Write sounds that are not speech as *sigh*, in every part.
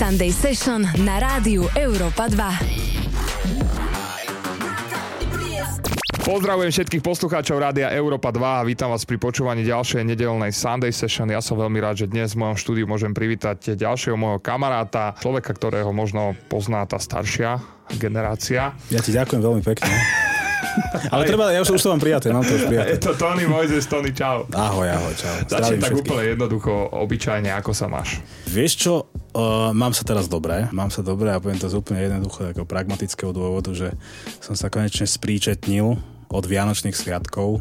Sunday Session na rádiu Europa 2. Pozdravujem všetkých poslucháčov Rádia Európa 2 a vítam vás pri počúvaní ďalšej nedelnej Sunday Session. Ja som veľmi rád, že dnes v mojom štúdiu môžem privítať ďalšieho môjho kamaráta, človeka, ktorého možno pozná tá staršia generácia. Ja ti ďakujem veľmi pekne. *laughs* *laughs* Ale treba, ja už, už to mám prijaté, mám to už prijaté. *laughs* Je to Tony Mojzes, Tony, čau. Ahoj, ahoj, čau. Začne tak úplne jednoducho, obyčajne, ako sa máš? Vieš čo, uh, mám sa teraz dobre, mám sa dobre a poviem to z úplne jednoducho, takého pragmatického dôvodu, že som sa konečne spríčetnil od Vianočných sviatkov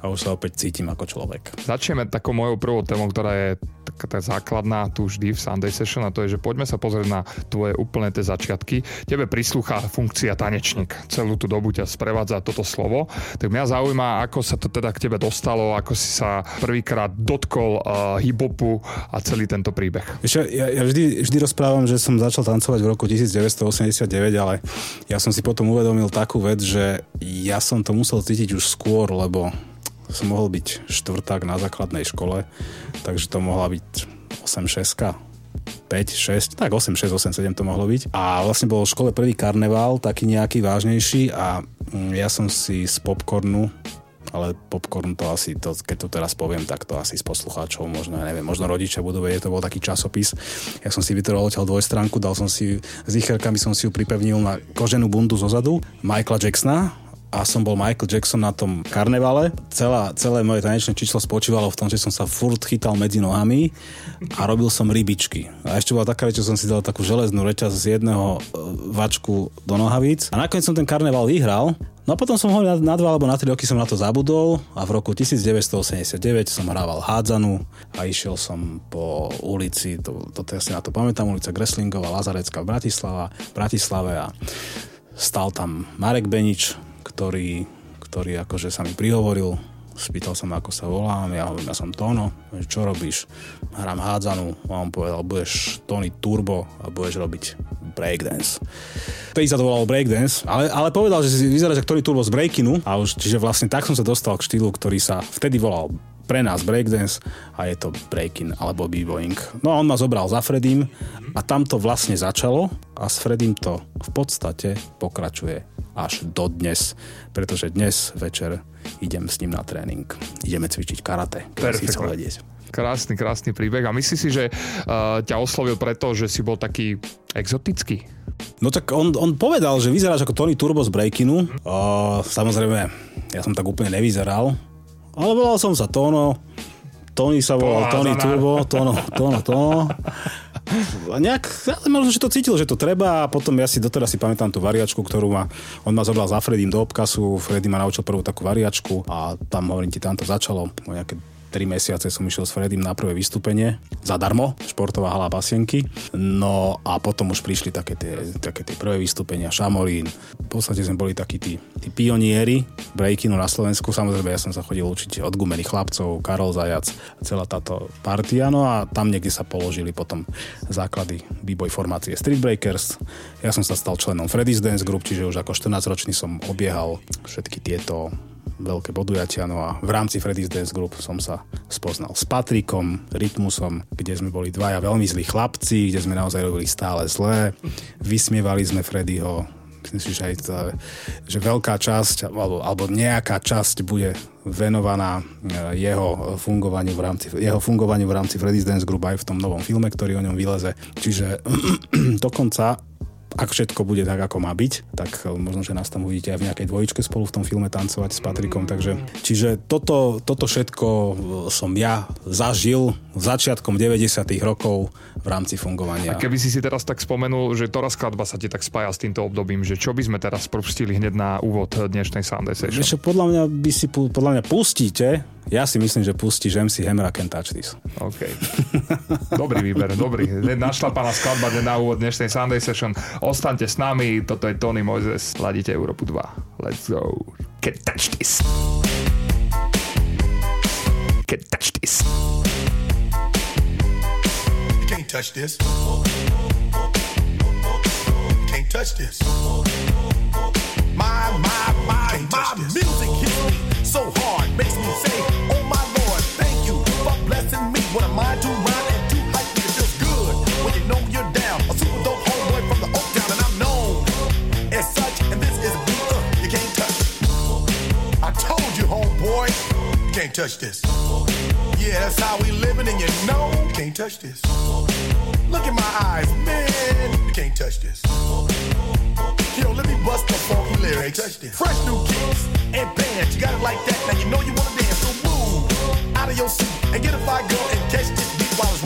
a už sa opäť cítim ako človek. Začneme takou mojou prvou témou, ktorá je taká tá základná tu vždy v Sunday Session a to je, že poďme sa pozrieť na tvoje úplné tie začiatky. Tebe prislúcha funkcia tanečník. Celú tú dobu ťa sprevádza toto slovo. Tak mňa zaujíma, ako sa to teda k tebe dostalo, ako si sa prvýkrát dotkol uh, hip-hopu a celý tento príbeh. Víš, ja, ja vždy, vždy rozprávam, že som začal tancovať v roku 1989, ale ja som si potom uvedomil takú vec, že ja som to musel cítiť už skôr, lebo som mohol byť štvrták na základnej škole, takže to mohla byť 8-6, 5, 6, tak 8, 6, 8, 7 to mohlo byť. A vlastne bol v škole prvý karneval, taký nejaký vážnejší a mm, ja som si z popcornu ale popcorn to asi, to, keď to teraz poviem, tak to asi z poslucháčov, možno, ja neviem, možno rodičia budú vedieť, to bol taký časopis. Ja som si vytrhol odtiaľ dvojstránku, dal som si, s icherkami som si ju pripevnil na koženú bundu zozadu Michaela Jacksona, a som bol Michael Jackson na tom karnevale. Celá, celé moje tanečné číslo spočívalo v tom, že som sa furt chytal medzi nohami a robil som rybičky. A ešte bola taká vec, že som si dal takú železnú reťaz z jedného e, vačku do nohavíc. A nakoniec som ten karneval vyhral No a potom som ho na, dva alebo na tri roky som na to zabudol a v roku 1989 som hrával hádzanu a išiel som po ulici, to, to, to ja si na to pamätám, ulica Greslingová, Lazarecka v Bratislava, Bratislave a stal tam Marek Benič, ktorý, ktorý akože sa mi prihovoril, spýtal som, ako sa volám, ja hovorím, ja som Tono, čo robíš? Hrám hádzanú a on povedal, budeš Tony Turbo a budeš robiť breakdance. Vtedy sa to volalo breakdance, ale, ale povedal, že si vyzeráš ako Tony Turbo z breakinu a už, čiže vlastne tak som sa dostal k štýlu, ktorý sa vtedy volal pre nás breakdance a je to breaking alebo b-boying. No a on ma zobral za Fredim a tam to vlastne začalo a s Fredim to v podstate pokračuje až do dnes, pretože dnes večer idem s ním na tréning. Ideme cvičiť karate. Perfektne. vedieť. Krásny, krásny príbeh. A myslíš si, že uh, ťa oslovil preto, že si bol taký exotický? No tak on, on povedal, že vyzeráš ako Tony Turbo z Breakinu. Uh, samozrejme, ja som tak úplne nevyzeral, ale volal som sa Tono. Tony sa volal Tony Turbo, Tono, Tono, Tono. A nejak, možno, že to cítil, že to treba. A potom ja si doteraz si pamätám tú variačku, ktorú ma, on ma zobral za Fredim do obkasu, Freddy ma naučil prvú takú variačku a tam hovorím ti, tam to začalo, nejaké 3 mesiace som išiel s Fredim na prvé vystúpenie zadarmo, športová hala Pasienky. No a potom už prišli také tie, také tie prvé vystúpenia, Šamorín. V podstate sme boli takí tí, tí pionieri breakinu na Slovensku. Samozrejme, ja som sa chodil učiť od gumených chlapcov, Karol Zajac, celá táto partia. No a tam niekde sa položili potom základy výboj formácie Street Breakers. Ja som sa stal členom Freddy's Dance Group, čiže už ako 14 ročný som obiehal všetky tieto veľké podujatia. No a v rámci Freddy's Dance Group som sa spoznal s Patrikom, Rytmusom, kde sme boli dvaja veľmi zlí chlapci, kde sme naozaj robili stále zlé. Vysmievali sme Freddyho, myslím si, že aj to, že veľká časť alebo, alebo nejaká časť bude venovaná e, jeho fungovaniu v rámci, jeho fungovaniu v rámci Freddy's Dance Group aj v tom novom filme, ktorý o ňom vyleze. Čiže *clears throat* dokonca ak všetko bude tak, ako má byť, tak e, možno, že nás tam uvidíte aj v nejakej dvojičke spolu v tom filme tancovať s Patrikom. Takže, čiže toto, toto všetko e, som ja zažil začiatkom 90. rokov v rámci fungovania. A keby si si teraz tak spomenul, že ktorá skladba sa ti tak spája s týmto obdobím, že čo by sme teraz propustili hneď na úvod dnešnej Sunday Session? Ešte podľa mňa by si, podľa mňa pustíte ja si myslím, že pustíš MC Hammer Can Touch This. OK. Dobrý výber, dobrý. Našlapaná skladba na úvod dnešnej Sunday Session. Ostaňte s nami, toto je Tony Moses, ladíte Európu 2. Let's go. Can touch this. Can touch this. Can't touch this. Can't touch this. My, my, my, my music touch this. Yeah, that's how we living, and you know you can't touch this. Look in my eyes, man, you can't touch this. Yo, let me bust the funky lyrics. Touch this. Fresh new kicks and pants, you got it like that. Now you know you wanna dance, so move out of your seat and get a fire girl and catch this beat while it's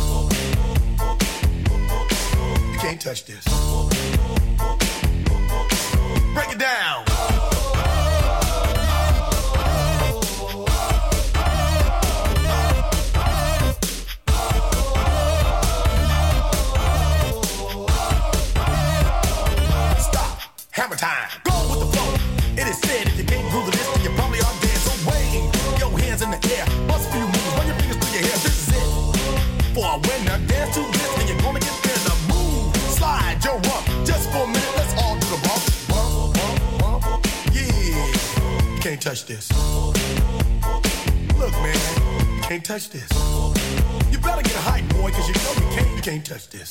Can't touch this. Break it down. Can't, you can't touch this.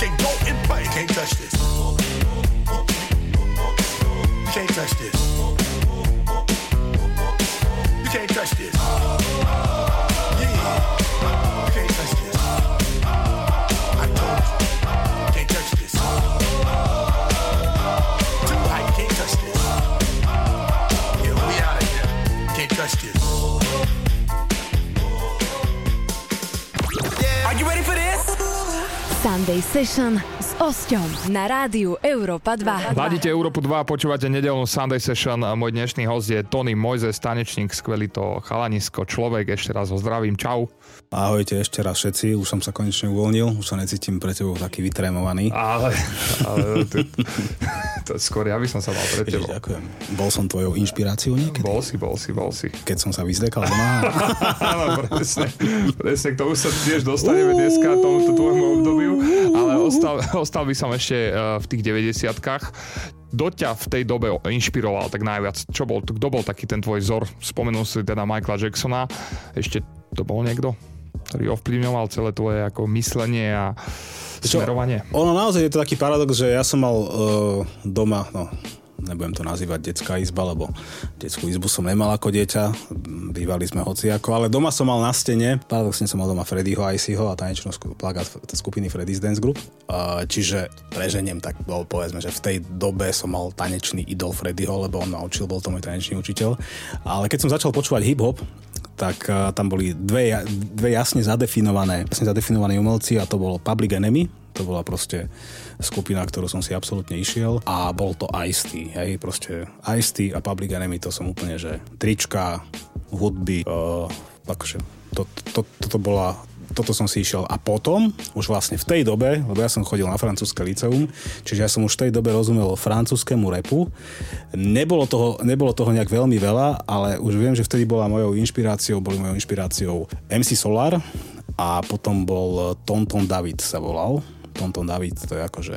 Hammer, and the rest can go and play. You can't touch this. Sunday Session Osťom na rádiu Európa 2. Ladíte Európu 2 a počúvate nedelnú Sunday Session. A Môj dnešný host je Tony Mojzes, tanečník, skvelý to chalanisko, človek. Ešte raz ho zdravím. Čau. Ahojte ešte raz všetci, už som sa konečne uvoľnil, už sa necítim pre tebou taký vytrémovaný. Ale, ale to, to, skôr ja by som sa mal pre Ježiš, tebou. ďakujem. Bol som tvojou inšpiráciou niekedy? Bol si, bol si, bol si. Keď som sa vyzrekal doma. *laughs* Áno, presne. Presne, k tomu sa tiež dostaneme dneska, tomuto tvojmu obdobiu. Ale ostal, ostal by som ešte eh, v tých 90-kách. Kto ťa v tej dobe inšpiroval tak najviac? Čo bol, kto bol taký ten tvoj vzor? Spomenul si teda Michaela Jacksona. Ešte to bol niekto, ktorý ovplyvňoval celé tvoje ako myslenie a Čo? smerovanie? Ono naozaj je to taký paradox, že ja som mal uh, doma, no nebudem to nazývať detská izba, lebo detskú izbu som nemal ako dieťa, bývali sme hociako, ale doma som mal na stene, paradoxne som mal doma Freddyho Icyho a tanečnú plagát skupiny Freddy's Dance Group, čiže preženiem, tak bol povedzme, že v tej dobe som mal tanečný idol Freddyho, lebo on ma učil, bol to môj tanečný učiteľ, ale keď som začal počúvať hip-hop, tak tam boli dve, dve jasne zadefinované, jasne zadefinované umelci a to bol Public Enemy, To bola proste skupina, ktorú som si absolútne išiel a bol to Ice-T, hej, proste Ice-T a Public Enemy, to som úplne, že trička, hudby, uh, akože to, to, to, to bola toto som si išiel. A potom, už vlastne v tej dobe, lebo ja som chodil na francúzske liceum, čiže ja som už v tej dobe rozumel francúzskému repu. Nebolo toho, nebolo toho nejak veľmi veľa, ale už viem, že vtedy bola mojou inšpiráciou, boli mojou inšpiráciou MC Solar a potom bol Tonton David sa volal. Tonton David, to je akože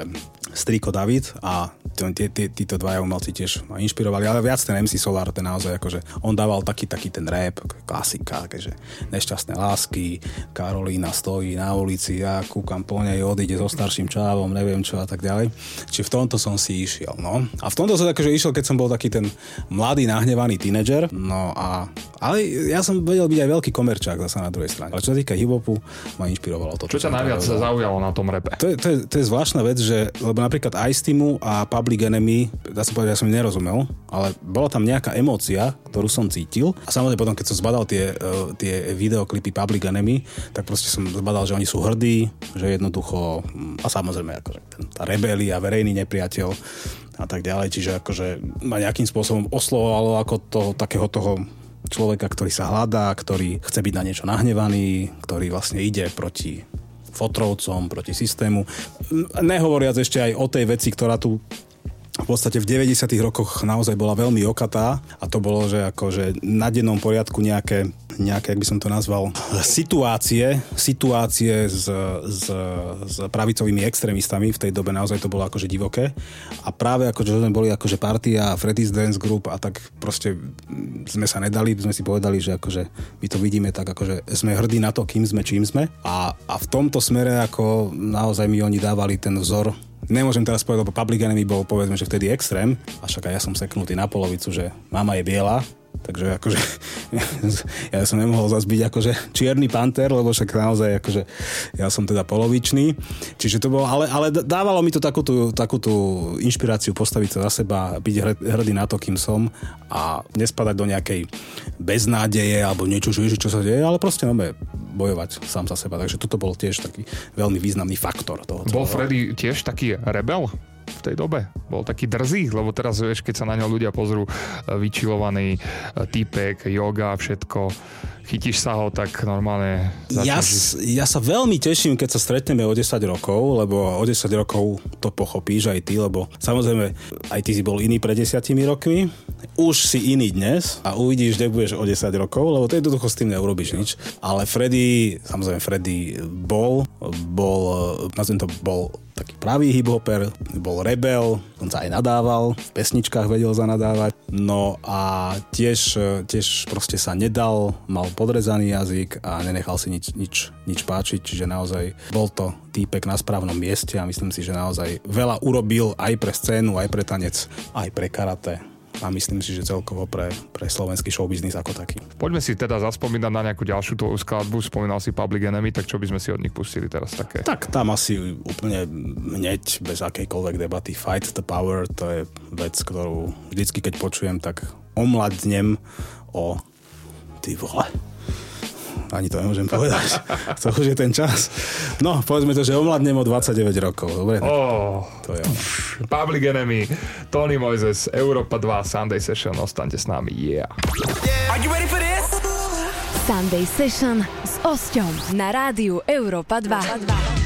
Striko David a tí, tí, títo dvaja umelci tiež ma inšpirovali, ale viac ten MC Solar, ten naozaj akože, on dával taký, taký ten rap, klasika, akože nešťastné lásky, Karolína stojí na ulici, ja kúkam po nej, odíde so starším čávom, neviem čo a tak ďalej. Čiže v tomto som si išiel, no. A v tomto som akože išiel, keď som bol taký ten mladý, nahnevaný tínedžer, no a ale ja som vedel byť aj veľký komerčák zase na druhej strane. Ale čo sa týka hip-hopu, ma inšpirovalo to. Čo ťa najviac zaujalo na tom repe? To je, to, je, to je zvláštna vec, že, lebo napríklad Ice Teamu a Public Enemy, dá sa povedať, ja som nerozumel, ale bola tam nejaká emócia, ktorú som cítil. A samozrejme potom, keď som zbadal tie, uh, tie videoklipy Public Enemy, tak proste som zbadal, že oni sú hrdí, že jednoducho, a samozrejme, akože tá rebelia, verejný nepriateľ a tak ďalej, čiže akože ma nejakým spôsobom oslovovalo ako toho, takého toho človeka, ktorý sa hľadá, ktorý chce byť na niečo nahnevaný, ktorý vlastne ide proti fotrovcom, proti systému. Nehovoriac ešte aj o tej veci, ktorá tu v podstate v 90. rokoch naozaj bola veľmi okatá a to bolo, že akože na dennom poriadku nejaké, nejaké, jak by som to nazval, situácie, situácie s, s, s pravicovými extrémistami, v tej dobe naozaj to bolo akože divoké a práve akože sme boli akože partia Freddy's Dance Group a tak proste sme sa nedali, sme si povedali, že akože my to vidíme tak akože sme hrdí na to, kým sme, čím sme a, a v tomto smere ako naozaj mi oni dávali ten vzor Nemôžem teraz povedať, lebo Public Enemy bol povedzme, že vtedy extrém, a však aj ja som seknutý na polovicu, že mama je biela, Takže akože *laughs* ja som nemohol zase byť akože čierny panter, lebo však naozaj akože ja som teda polovičný. Čiže to bolo, ale, ale dávalo mi to takú tú, takú tú inšpiráciu postaviť sa za seba, byť hrdý na to, kým som a nespadať do nejakej beznádeje alebo niečo, že čo sa deje, ale proste máme bojovať sám za seba. Takže toto bol tiež taký veľmi významný faktor toho. Bol Freddy tiež taký rebel? V tej dobe. Bol taký drzý, lebo teraz vieš, keď sa na ňo ľudia pozrú, e, vyčilovaný e, týpek, yoga, všetko, chytíš sa ho, tak normálne ja, ja sa veľmi teším, keď sa stretneme o 10 rokov, lebo o 10 rokov to pochopíš aj ty, lebo samozrejme aj ty si bol iný pred 10 rokmi, už si iný dnes a uvidíš, kde budeš o 10 rokov, lebo to jednoducho s tým neurobiš nič. Ale Freddy, samozrejme Freddy bol, bol, nazvem to, bol taký pravý hiphoper, bol rebel, on sa aj nadával, v pesničkách vedel zanadávať, no a tiež, tiež proste sa nedal, mal podrezaný jazyk a nenechal si nič, nič, nič páčiť, čiže naozaj bol to týpek na správnom mieste a myslím si, že naozaj veľa urobil aj pre scénu, aj pre tanec, aj pre karate a myslím si, že celkovo pre, pre slovenský showbiznis ako taký. Poďme si teda zaspomínať na nejakú ďalšiu tvoju skladbu. Spomínal si Public Enemy, tak čo by sme si od nich pustili teraz také? Tak tam asi úplne hneď, bez akejkoľvek debaty, Fight the Power, to je vec, ktorú vždycky, keď počujem, tak omladnem o ty vole ani to nemôžem povedať. to už je ten čas. No, povedzme to, že omladnem o 29 rokov. Dobre? Oh, to je Public Enemy, Tony Moises, Europa 2, Sunday Session, ostaňte s nami. Yeah. yeah. Are you ready for this? Sunday Session s Osťom na rádiu Europa 2. Europa 2.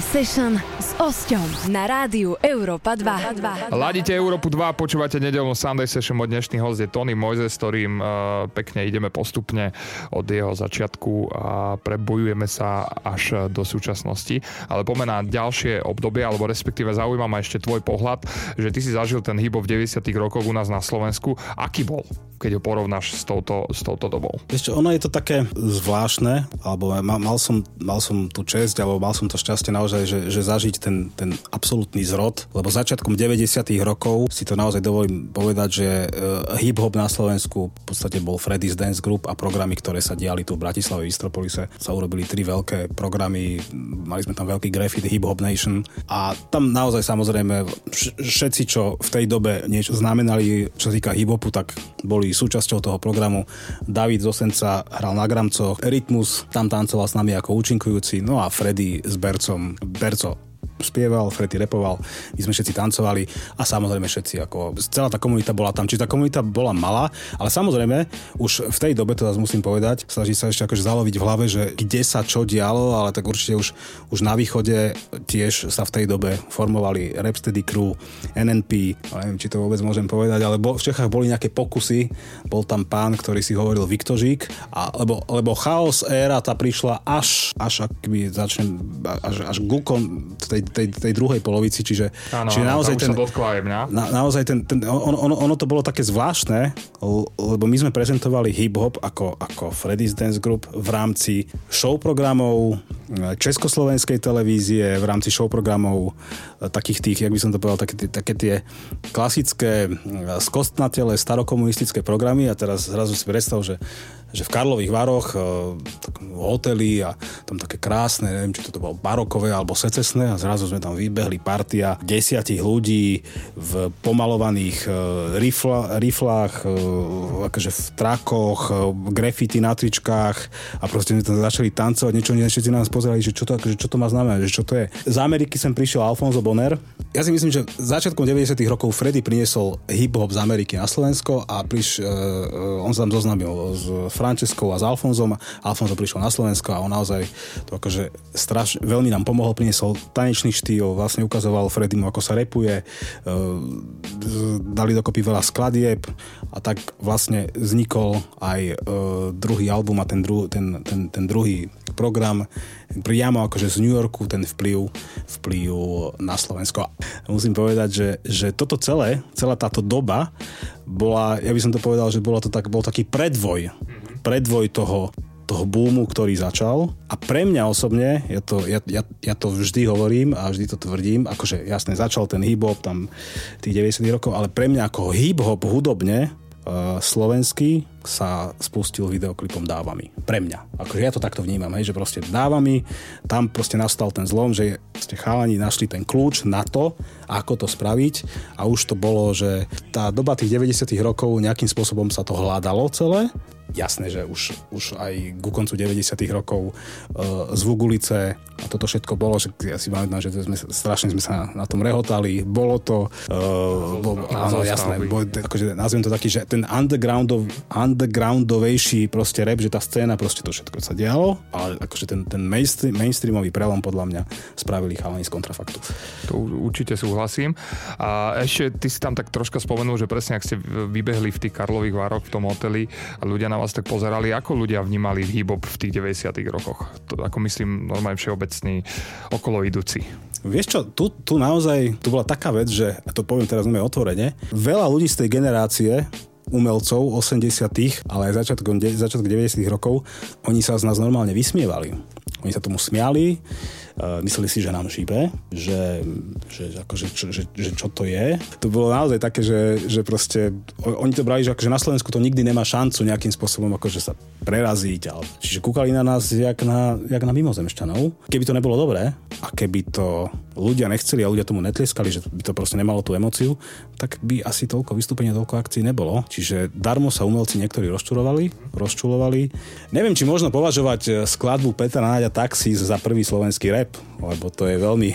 Session Osťom na rádiu Európa 2. Ladíte Európu 2, počúvate nedelnú Sunday Session, môj dnešný host je Tony Moise, s ktorým uh, pekne ideme postupne od jeho začiatku a prebojujeme sa až do súčasnosti. Ale pomená ďalšie obdobie, alebo respektíve zaujíma ma ešte tvoj pohľad, že ty si zažil ten hýbo v 90 rokoch u nás na Slovensku. Aký bol, keď ho porovnáš s touto, s touto dobou? Čo, ono je to také zvláštne, alebo mal, mal, som, mal som tú česť, alebo mal som to šťastie naozaj, že, že zažiť ten, ten absolútny zrod, lebo začiatkom 90 rokov si to naozaj dovolím povedať, že uh, hip-hop na Slovensku v podstate bol Freddy's Dance Group a programy, ktoré sa diali tu v Bratislave, v Istropolise, sa urobili tri veľké programy, mali sme tam veľký grafit Hip Hop Nation. A tam naozaj samozrejme vš- všetci, čo v tej dobe niečo znamenali, čo sa týka hip-hopu, tak boli súčasťou toho programu. David Zosenca hral na Gramcoch, Rytmus tam tancoval s nami ako účinkujúci, no a Freddy s Bercom, Berco spieval, Freddy repoval, my sme všetci tancovali a samozrejme všetci ako, celá tá komunita bola tam, čiže tá komunita bola malá, ale samozrejme už v tej dobe, to zase musím povedať, snaží sa ešte akože zaloviť v hlave, že kde sa čo dialo, ale tak určite už, už na východe tiež sa v tej dobe formovali Rapsteady Crew, NNP, ale neviem, či to vôbec môžem povedať, ale bol, v Čechách boli nejaké pokusy, bol tam pán, ktorý si hovoril Viktožík, a, lebo, lebo chaos éra tá prišla až, až akby začnem, až, až gukom tej, tej, tej druhej polovici, čiže, Áno, čiže naozaj ten, aj mňa. na, naozaj ten, ten ono, ono, ono to bolo také zvláštne, lebo my sme prezentovali hip-hop ako, ako Freddy's Dance Group v rámci show programov e, Československej televízie, v rámci show programov e, takých tých, jak by som to povedal, také, také tie klasické e, skostnatele starokomunistické programy a teraz zrazu si predstav, že že v Karlových Varoch e, hoteli a tam také krásne, neviem, či to bolo barokové alebo secesné a zrazu sme tam vybehli partia desiatich ľudí v pomalovaných e, rifla, riflách, e, akože v trakoch, graffiti na tričkách a proste sme tam začali tancovať, niečo, niečo všetci nás pozerali, že čo to, akože, čo to má znamená, že čo to je. Z Ameriky sem prišiel Alfonso Bonner. Ja si myslím, že začiatkom 90 rokov Freddy priniesol hip-hop z Ameriky na Slovensko a priš, uh, on sa tam zoznámil s Franceskou a s Alfonzom. Alfonso prišiel na Slovensko a on naozaj to akože straš, veľmi nám pomohol, priniesol tanečný štýl, vlastne ukazoval Freddymu, ako sa repuje, uh, dali dokopy veľa skladieb a tak vlastne vznikol aj uh, druhý album a ten, dru, ten, ten, ten druhý program priamo akože z New Yorku ten vplyv, vplyv na Slovensko. Musím povedať, že, že toto celé, celá táto doba bola, ja by som to povedal, že bolo to tak, bol taký predvoj, predvoj toho, toho boomu, ktorý začal. A pre mňa osobne, ja to, ja, ja, ja to vždy hovorím a vždy to tvrdím, akože jasne začal ten hip-hop tam tých 90 rokov, ale pre mňa ako hip-hop hudobne uh, slovenský sa spustil videoklipom Dávami. Pre mňa. Akože ja to takto vnímam, hej, že proste Dávami, tam proste nastal ten zlom, že ste chalani našli ten kľúč na to, ako to spraviť a už to bolo, že tá doba tých 90 rokov nejakým spôsobom sa to hľadalo celé jasné, že už, už aj ku koncu 90 rokov uh, z Vugulice a toto všetko bolo, že ja si pamätám, že sme, strašne sme sa na tom rehotali, bolo to, uh, bol, áno, jasné, bol, akože nazviem to taký, že ten undergroundov, undergroundovejší proste rap, že tá scéna, proste to všetko sa dialo, ale akože ten, ten mainstream, mainstreamový prelom podľa mňa spravili chalani z kontrafaktu. To určite súhlasím. A ešte ty si tam tak troška spomenul, že presne ak ste vybehli v tých Karlových vároch v tom hoteli a ľudia na vás tak pozerali, ako ľudia vnímali hip-hop v tých 90 rokoch. To, ako myslím, normálne všeobecný okolo idúci. Vieš čo, tu, tu naozaj, tu bola taká vec, že, a to poviem teraz veľmi otvorene, veľa ľudí z tej generácie umelcov 80 ale aj začiatok, začiatok 90 rokov, oni sa z nás normálne vysmievali. Oni sa tomu smiali, mysleli si, že nám šíbe, že, že, akože, čo, že, že čo to je. To bolo naozaj také, že, že proste oni to brali, že akože na Slovensku to nikdy nemá šancu nejakým spôsobom akože sa preraziť. Ale, čiže kúkali na nás jak na, jak na mimozemšťanov. Keby to nebolo dobré a keby to ľudia nechceli a ľudia tomu netlieskali, že by to proste nemalo tú emociu, tak by asi toľko vystúpenia, toľko akcií nebolo. Čiže darmo sa umelci niektorí rozčurovali, rozčulovali. Neviem, či možno považovať eh, skladbu Petra Náďa Taxis za prvý slovenský rap, lebo to je veľmi,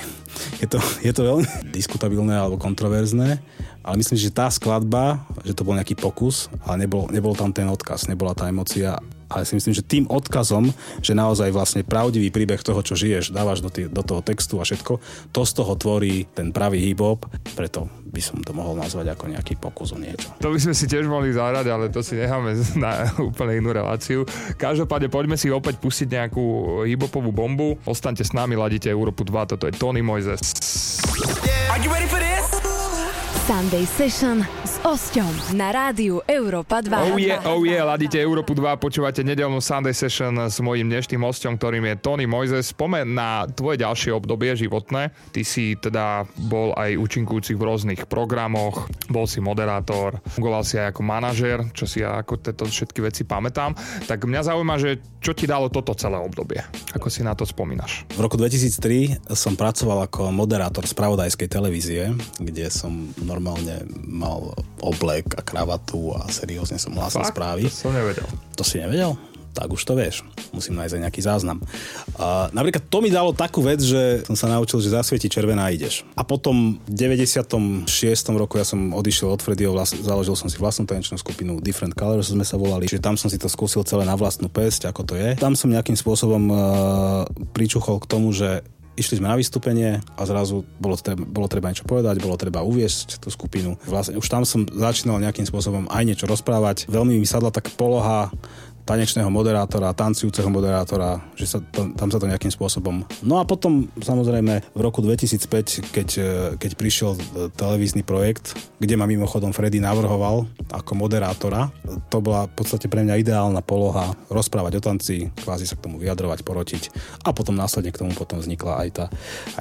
je to, je to veľmi diskutabilné alebo kontroverzné, ale myslím, že tá skladba, že to bol nejaký pokus, ale nebol, nebol tam ten odkaz, nebola tá emocia ale si myslím, že tým odkazom, že naozaj vlastne pravdivý príbeh toho, čo žiješ, dávaš do, tý, do toho textu a všetko, to z toho tvorí ten pravý hip-hop, preto by som to mohol nazvať ako nejaký pokus o niečo. To by sme si tiež mohli zahrať, ale to si necháme *laughs* na úplne inú reláciu. Každopádne poďme si opäť pustiť nejakú hip-hopovú bombu. Ostaňte s nami, ladíte Európu 2, toto je Tony Moises. Are you ready for this? Sunday Session s Osťom na rádiu Európa 2. Oh yeah, oh yeah, ladíte Európu 2, počúvate nedelnú Sunday Session s mojím dnešným hostom, ktorým je Tony Moises. Spomen na tvoje ďalšie obdobie životné. Ty si teda bol aj účinkujúci v rôznych programoch, bol si moderátor, fungoval si aj ako manažer, čo si ja ako tieto všetky veci pamätám. Tak mňa zaujíma, že čo ti dalo toto celé obdobie? Ako si na to spomínaš? V roku 2003 som pracoval ako moderátor spravodajskej televízie, kde som normálne mal oblek a kravatu a seriózne som hlásil správy. To som nevedel. To si nevedel? tak už to vieš. Musím nájsť aj nejaký záznam. A napríklad to mi dalo takú vec, že som sa naučil, že zasvieti červená a ideš. A potom v 96. roku ja som odišiel od Freddyho, vlas, založil som si vlastnú tanečnú skupinu Different Colors sme sa volali, čiže tam som si to skúsil celé na vlastnú pesť, ako to je. Tam som nejakým spôsobom uh, pričuchol k tomu, že išli sme na vystúpenie a zrazu bolo treba, bolo treba niečo povedať, bolo treba uviesť tú skupinu. Vlastne už tam som začínal nejakým spôsobom aj niečo rozprávať. Veľmi mi sadla tak poloha tanečného moderátora, tancujúceho moderátora, že sa to, tam sa to nejakým spôsobom... No a potom samozrejme v roku 2005, keď, e, keď prišiel e, televízny projekt, kde ma mimochodom Freddy navrhoval ako moderátora, to bola v podstate pre mňa ideálna poloha rozprávať o tanci, kvázi sa k tomu vyjadrovať, porotiť a potom následne k tomu potom vznikla aj tá,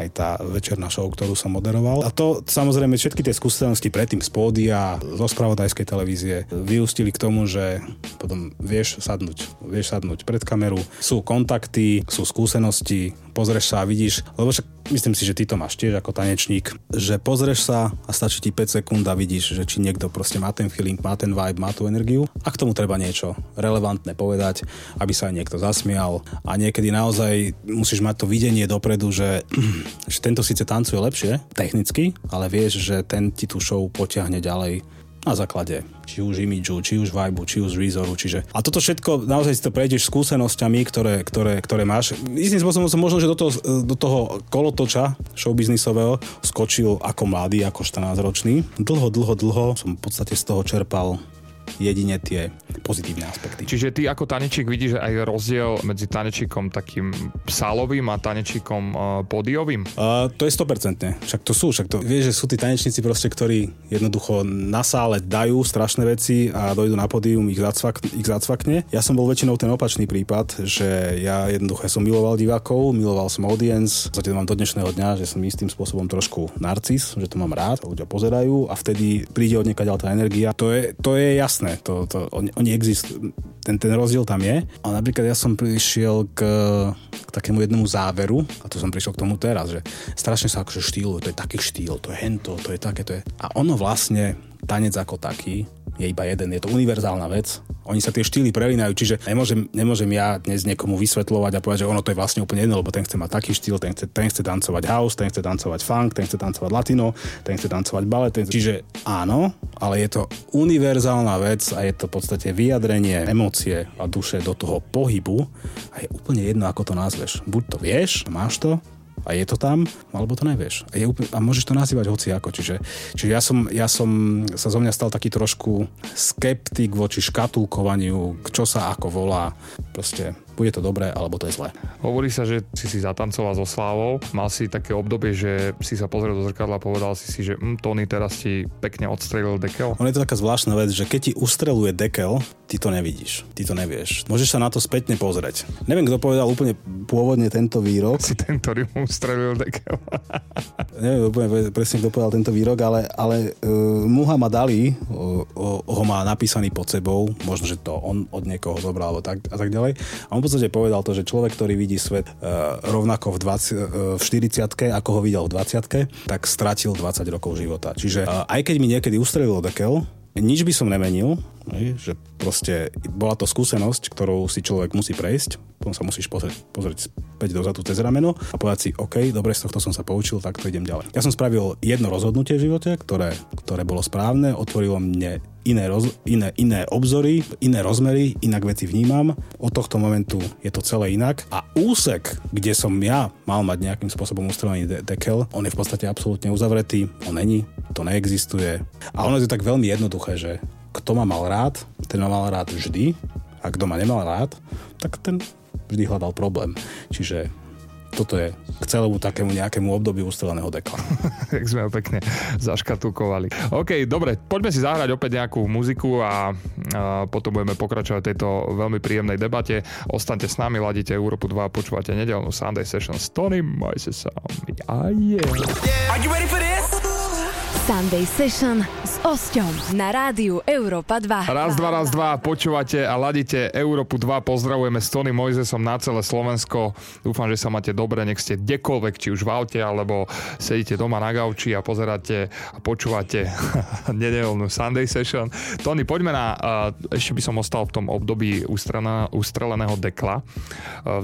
aj tá večerná show, ktorú som moderoval. A to samozrejme všetky tie skúsenosti predtým z pódia, zo spravodajskej televízie vyústili k tomu, že potom vieš sa sadnúť. Vieš sadnúť pred kameru, sú kontakty, sú skúsenosti, pozrieš sa a vidíš, lebo však myslím si, že ty to máš tiež ako tanečník, že pozrieš sa a stačí ti 5 sekúnd a vidíš, že či niekto proste má ten feeling, má ten vibe, má tú energiu. A k tomu treba niečo relevantné povedať, aby sa aj niekto zasmial. A niekedy naozaj musíš mať to videnie dopredu, že, *clears throat* že tento síce tancuje lepšie technicky, ale vieš, že ten ti tú show potiahne ďalej na základe či už imidžu, či už vibe, či už výzoru. Čiže... A toto všetko naozaj si to prejdeš skúsenosťami, ktoré, ktoré, ktoré máš. Istým spôsobom som možno, že do toho, do toho kolotoča showbiznisového skočil ako mladý, ako 14-ročný. Dlho, dlho, dlho som v podstate z toho čerpal jedine tie pozitívne aspekty. Čiže ty ako tanečík vidíš aj rozdiel medzi tanečíkom takým sálovým a tanečíkom uh, pódiovým? Uh, to je 100%. Však to sú, však to, vieš, že sú tí tanečníci proste, ktorí jednoducho na sále dajú strašné veci a dojdu na pódium, ich, zacvak, ich zacvakne. Ja som bol väčšinou ten opačný prípad, že ja jednoducho ja som miloval divákov, miloval som audience, zatiaľ mám do dnešného dňa, že som istým spôsobom trošku narcis, že to mám rád, ľudia pozerajú a vtedy príde od niekaď tá energia. To je, to je jasné jasné, to, to, oni, oni existujú, ten, ten rozdiel tam je. A napríklad ja som prišiel k, k takému jednému záveru, a to som prišiel k tomu teraz, že strašne sa akože štýlu, to je taký štýl, to je hento, to je také, to je... A ono vlastne, tanec ako taký, je iba jeden, je to univerzálna vec. Oni sa tie štýly prelínajú, čiže nemôžem, nemôžem ja dnes niekomu vysvetľovať a povedať, že ono to je vlastne úplne jedno, lebo ten chce mať taký štýl, ten chce, ten chce tancovať house, ten chce tancovať funk, ten chce tancovať latino, ten chce tancovať balet. Ten... Čiže áno, ale je to univerzálna vec a je to v podstate vyjadrenie emócie a duše do toho pohybu a je úplne jedno, ako to nazveš. Buď to vieš, máš to, a je to tam, alebo to nevieš. A, je úplne, a môžeš to nazývať hoci ako. Čiže, čiže ja, som, ja som sa zo mňa stal taký trošku skeptik voči škatulkovaniu, čo sa ako volá. Proste bude to dobré, alebo to je zlé. Hovorí sa, že si si zatancoval so Slávou, mal si také obdobie, že si sa pozrel do zrkadla a povedal si si, že hm, Tony teraz ti pekne odstrelil dekel. Ono je to taká zvláštna vec, že keď ti ustreluje dekel, ty to nevidíš, ty to nevieš. Môžeš sa na to spätne pozrieť. Neviem, kto povedal úplne pôvodne tento výrok. Si ten, ktorý mu ustrelil dekel. *laughs* Neviem úplne presne, kto povedal tento výrok, ale, ale uh, Muhammad Ali uh, uh, ho má napísaný pod sebou, možno, že to on od niekoho zobral alebo tak, a tak ďalej. A on v podstate povedal to, že človek, ktorý vidí svet uh, rovnako v, 20, uh, v 40 ako ho videl v 20 tak stratil 20 rokov života. Čiže uh, aj keď mi niekedy ustrelilo dekel, nič by som nemenil, že proste bola to skúsenosť, ktorou si človek musí prejsť, potom sa musíš pozrieť, pozrieť späť dozadu cez rameno a povedať si, OK, dobre, z tohto som sa poučil, tak to idem ďalej. Ja som spravil jedno rozhodnutie v živote, ktoré, ktoré bolo správne, otvorilo mne iné, roz, iné, iné obzory, iné rozmery, inak veci vnímam. Od tohto momentu je to celé inak. A úsek, kde som ja mal mať nejakým spôsobom ustrelený de- dekel, on je v podstate absolútne uzavretý, on není, to neexistuje. A ono je to tak veľmi jednoduché, že kto ma mal rád, ten ma mal rád vždy a kto ma nemal rád, tak ten vždy hľadal problém. Čiže toto je k celému takému nejakému obdobiu ustreleného dekla. *laughs* Jak sme ho pekne zaškatulkovali. OK, dobre, poďme si zahrať opäť nejakú muziku a, a potom budeme pokračovať v tejto veľmi príjemnej debate. Ostaňte s nami, ladíte Európu 2 a počúvate nedelnú Sunday Session s Tony Majsesom. A yeah. Are you ready for this? Sunday Session s Osťom na rádiu Európa 2. Raz, dva, raz, dva, počúvate a ladíte Európu 2. Pozdravujeme s Tony Mojzesom na celé Slovensko. Dúfam, že sa máte dobre, nech ste kdekoľvek, či už v aute, alebo sedíte doma na gauči a pozeráte a počúvate *laughs* nedelnú Sunday Session. Tony, poďme na, ešte by som ostal v tom období ustreleného dekla.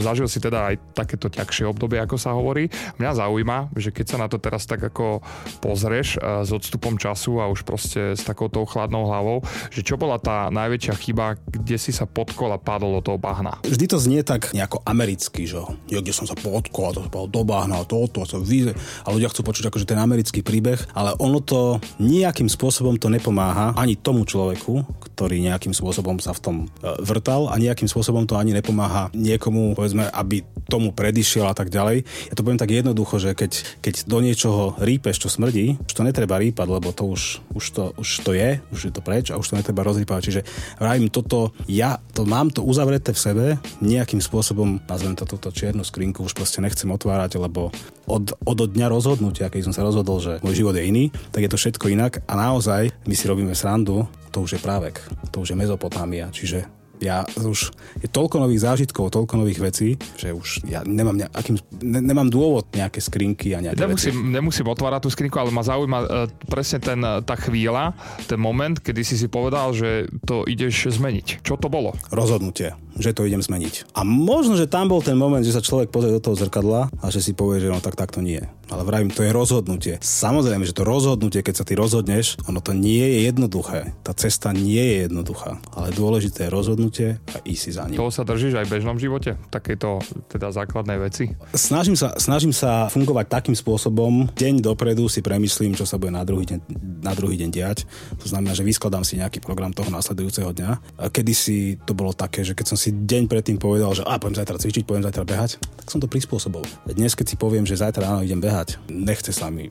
Zažil si teda aj takéto ťažšie obdobie, ako sa hovorí. Mňa zaujíma, že keď sa na to teraz tak ako pozrieš s odstupom času a už proste s takouto chladnou hlavou, že čo bola tá najväčšia chyba, kde si sa podkol a padol do toho bahna? Vždy to znie tak nejako americky, že niekde som sa podkol a to sa do bahna, to, to sa vyze. A ľudia chcú počuť akože ten americký príbeh, ale ono to nejakým spôsobom to nepomáha ani tomu človeku, ktorý nejakým spôsobom sa v tom e, vrtal a nejakým spôsobom to ani nepomáha niekomu, povedzme, aby tomu predišiel a tak ďalej. Ja to poviem tak jednoducho, že keď, keď do niečoho rípeš, čo smrdí, už to rýpať, lebo to už, už, to, už to je, už je to preč a už to netreba rozrýpať. Čiže vravím toto, ja to mám to uzavreté v sebe, nejakým spôsobom, nazvem to túto čiernu skrinku, už proste nechcem otvárať, lebo od, od dňa rozhodnutia, keď som sa rozhodol, že môj život je iný, tak je to všetko inak a naozaj my si robíme srandu, to už je právek, to už je Mezopotámia, čiže ja už je toľko nových zážitkov, toľko nových vecí, že už ja nemám, nejakým, ne, nemám dôvod nejaké skrinky a nejaké nemusím, veci. Nemusím otvárať tú skrinku, ale ma zaujíma uh, presne ten, e, tá chvíľa, ten moment, kedy si si povedal, že to ideš zmeniť. Čo to bolo? Rozhodnutie že to idem zmeniť. A možno, že tam bol ten moment, že sa človek pozrie do toho zrkadla a že si povie, že no tak takto nie. Ale vravím, to je rozhodnutie. Samozrejme, že to rozhodnutie, keď sa ty rozhodneš, ono to nie je jednoduché. Tá cesta nie je jednoduchá. Ale dôležité je rozhodnutie a ísť si za ním. Toho sa držíš aj v bežnom živote? Takéto teda základné veci? Snažím sa, snažím sa fungovať takým spôsobom, deň dopredu si premyslím, čo sa bude na druhý deň, na druhý deň diať. To znamená, že vyskladám si nejaký program toho následujúceho dňa. A kedy si to bolo také, že keď som si si deň predtým povedal, že a poviem zajtra cvičiť, poviem zajtra behať, tak som to prispôsobol. Dnes, keď si poviem, že zajtra ráno idem behať, nechce sa mi,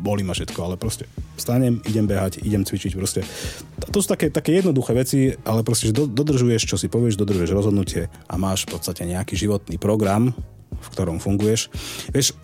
bolí ma všetko, ale proste stanem, idem behať, idem cvičiť, proste. To sú také, také jednoduché veci, ale proste, že dodržuješ, čo si povieš, dodržuješ rozhodnutie a máš v podstate nejaký životný program, v ktorom funguješ. Vieš,